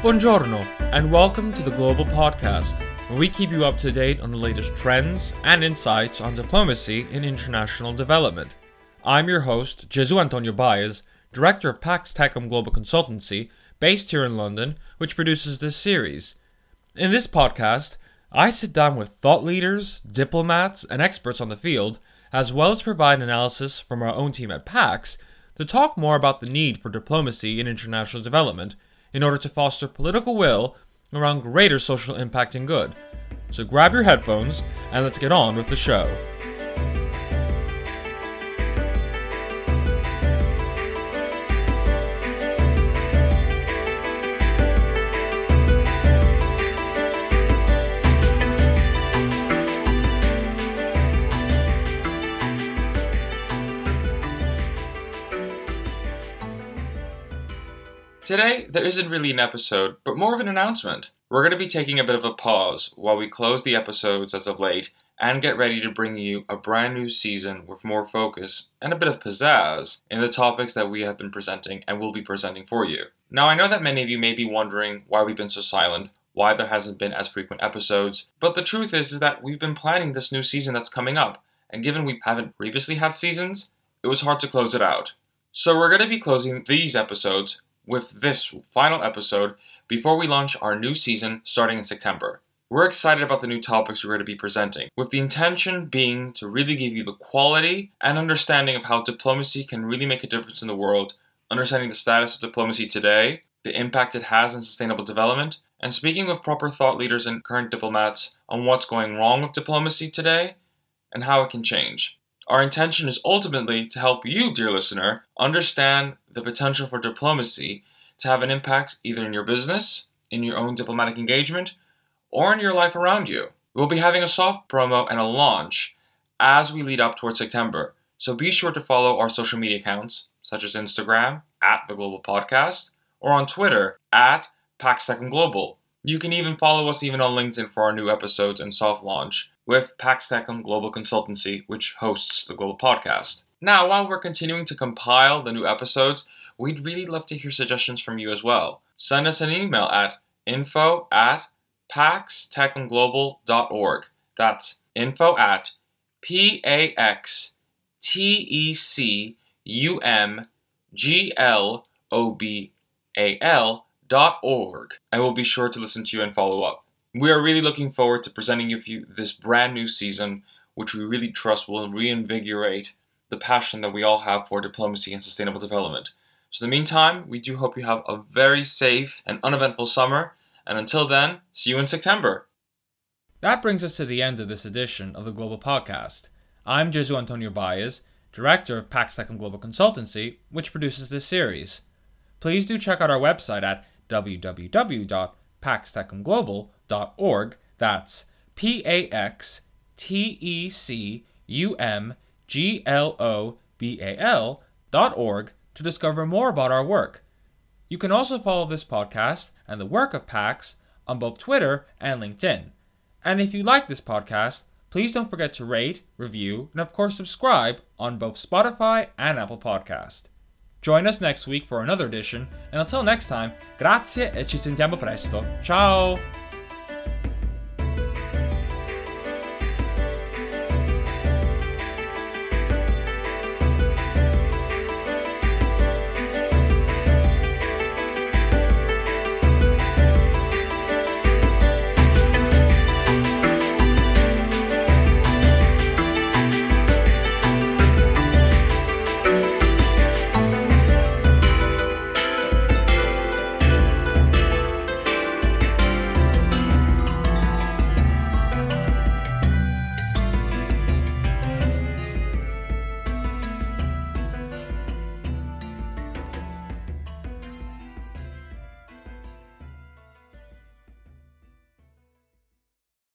Buongiorno, and welcome to the Global Podcast, where we keep you up to date on the latest trends and insights on diplomacy in international development. I'm your host, Jesu Antonio Baez, director of Pax Tecum Global Consultancy, based here in London, which produces this series. In this podcast, I sit down with thought leaders, diplomats, and experts on the field, as well as provide analysis from our own team at PAX to talk more about the need for diplomacy in international development in order to foster political will around greater social impact and good. So grab your headphones and let's get on with the show. Today, there isn't really an episode, but more of an announcement. We're going to be taking a bit of a pause while we close the episodes as of late and get ready to bring you a brand new season with more focus and a bit of pizzazz in the topics that we have been presenting and will be presenting for you. Now, I know that many of you may be wondering why we've been so silent, why there hasn't been as frequent episodes, but the truth is, is that we've been planning this new season that's coming up, and given we haven't previously had seasons, it was hard to close it out. So we're going to be closing these episodes with this final episode before we launch our new season starting in September. We're excited about the new topics we're going to be presenting, with the intention being to really give you the quality and understanding of how diplomacy can really make a difference in the world, understanding the status of diplomacy today, the impact it has on sustainable development, and speaking with proper thought leaders and current diplomats on what's going wrong with diplomacy today and how it can change. Our intention is ultimately to help you, dear listener, understand the potential for diplomacy to have an impact either in your business, in your own diplomatic engagement, or in your life around you. We'll be having a soft promo and a launch as we lead up towards September. So be sure to follow our social media accounts, such as Instagram at the Global Podcast, or on Twitter at Pax Tecum Global. You can even follow us even on LinkedIn for our new episodes and soft launch with Pax Tecum Global Consultancy, which hosts the Global Podcast. Now, while we're continuing to compile the new episodes, we'd really love to hear suggestions from you as well. Send us an email at info at paxtecumglobal.org. That's info at P A X T E C U M G L O B A L dot org. I will be sure to listen to you and follow up. We are really looking forward to presenting you this brand new season, which we really trust will reinvigorate the passion that we all have for diplomacy and sustainable development. So, in the meantime, we do hope you have a very safe and uneventful summer. And until then, see you in September. That brings us to the end of this edition of the Global Podcast. I'm Jesu Antonio Baez, Director of Pax Tecum Global Consultancy, which produces this series. Please do check out our website at www.paxtecumglobal.org. That's P A X T E C U M G L O B A L dot org to discover more about our work. You can also follow this podcast and the work of PAX on both Twitter and LinkedIn. And if you like this podcast, please don't forget to rate, review, and of course subscribe on both Spotify and Apple Podcast. Join us next week for another edition, and until next time, grazie e ci sentiamo presto. Ciao!